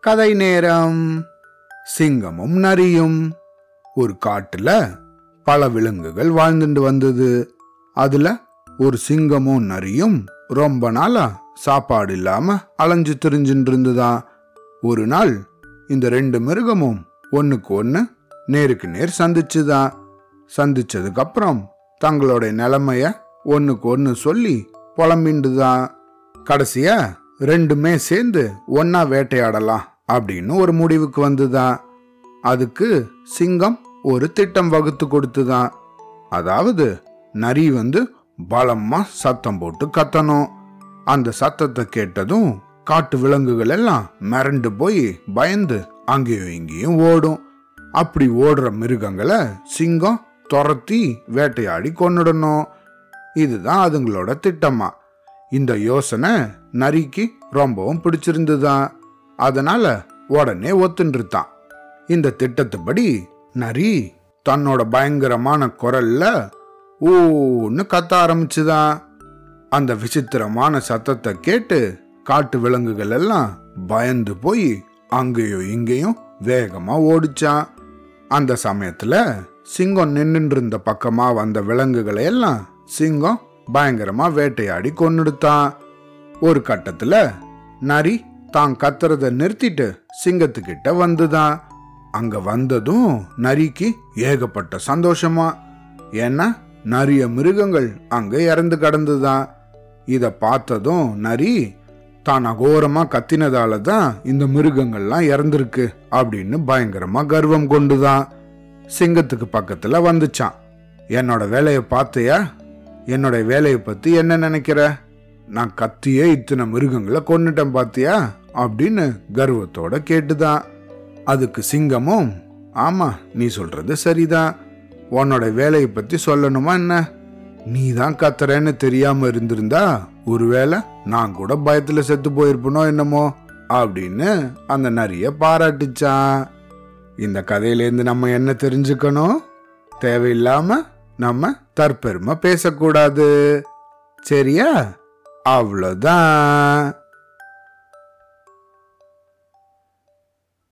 கதை நேரம். சிங்கமும் நரியும். ஒரு காட்டுல பல விலங்குகள் வாழ்ந்துட்டு வந்தது. அதுல ஒரு சிங்கமும் நரியும் ரொம்ப நாளா சாப்பாடு இல்லாம அலைஞ்சு திரிஞ்சுட்டு இருந்ததா ஒரு நாள் இந்த ரெண்டு மிருகமும் ஒன்னுக்கு ஒன்னு நேருக்கு நேர் சந்திச்சுதா. சந்திச்சதுக்கு அப்புறம் தங்களோட நிலைமைய ஒன்னுக்கு ஒன்னு சொல்லி புலம்பிண்டுதான் கடைசியா ரெண்டுமே சேர்ந்து ஒன்னா வேட்டையாடலாம் அப்படின்னு ஒரு முடிவுக்கு வந்துதான். அதுக்கு சிங்கம் ஒரு திட்டம் வகுத்து கொடுத்துதான். அதாவது நரி வந்து பலமா சத்தம் போட்டு கத்தணும். அந்த சத்தத்தை கேட்டதும் காட்டு விலங்குகள் எல்லாம் மிரண்டு போய் பயந்து அங்கேயும் இங்கேயும் ஓடும். அப்படி ஓடுற மிருகங்களை சிங்கம் துரத்தி வேட்டையாடி கொன்னுடணும். இதுதான் அதுங்களோட திட்டமா. இந்த யோசனை நரிக்கு ரொம்பவும் பிடிச்சிருந்துதான். அதனால உடனே ஒத்துன்றுதான். இந்த திட்டத்துப்படி நரி தன்னோட பயங்கரமான குரல்ல ஊன்னு கத்த ஆரம்பிச்சுதான். அந்த விசித்திரமான சத்தத்தை கேட்டு காட்டு விலங்குகள் எல்லாம் பயந்து போய் அங்கேயும் இங்கேயும் வேகமா ஓடிச்சான். அந்த சமயத்துல சிங்கம் நின்றுட்டு இருந்த பக்கமா வந்த விலங்குகளை எல்லாம் சிங்கம் பயங்கரமா வேட்டையாடி கொன்னுடுத்தான். ஒரு கட்டத்துல நரி தான் கத்துறத நிறுத்திட்டு சிங்கத்துக்கிட்ட வந்துதான். அங்க வந்ததும் நரிக்கு ஏகப்பட்ட சந்தோஷமா. ஏன்னா நிறைய மிருகங்கள் அங்க இறந்து கடந்துதான். இத பார்த்ததும் நரி தான் அகோரமா கத்தினதால தான் இந்த மிருகங்கள்லாம் இறந்துருக்கு அப்படின்னு பயங்கரமா கர்வம் கொண்டுதான். சிங்கத்துக்கு பக்கத்துல வந்துச்சான். என்னோட வேலையை பார்த்தையா? என்னோட வேலையை பற்றி என்ன நினைக்கிற? நான் கத்தியே இத்தனை மிருகங்களை கொன்னுட்டேன் பாத்தியா? அப்படின்னு கர்வத்தோட கேட்டுதான். அதுக்கு சிங்கமும் ஆமா நீ சொல்றது சரிதான். உன்னோட வேலையை பத்தி சொல்லணுமா என்ன? நீ தான் கத்துறேன்னு தெரியாம இருந்திருந்தா ஒருவேளை நான் கூட பயத்துல செத்து போயிருப்பனோ என்னமோ அப்படின்னு அந்த நரிய பாராட்டுச்சான். இந்த கதையிலேருந்து நம்ம என்ன தெரிஞ்சுக்கணும்? தேவையில்லாமல் நம்ம தற்பெருமை பேசக்கூடாது. சரியா? அவ்வளோதான்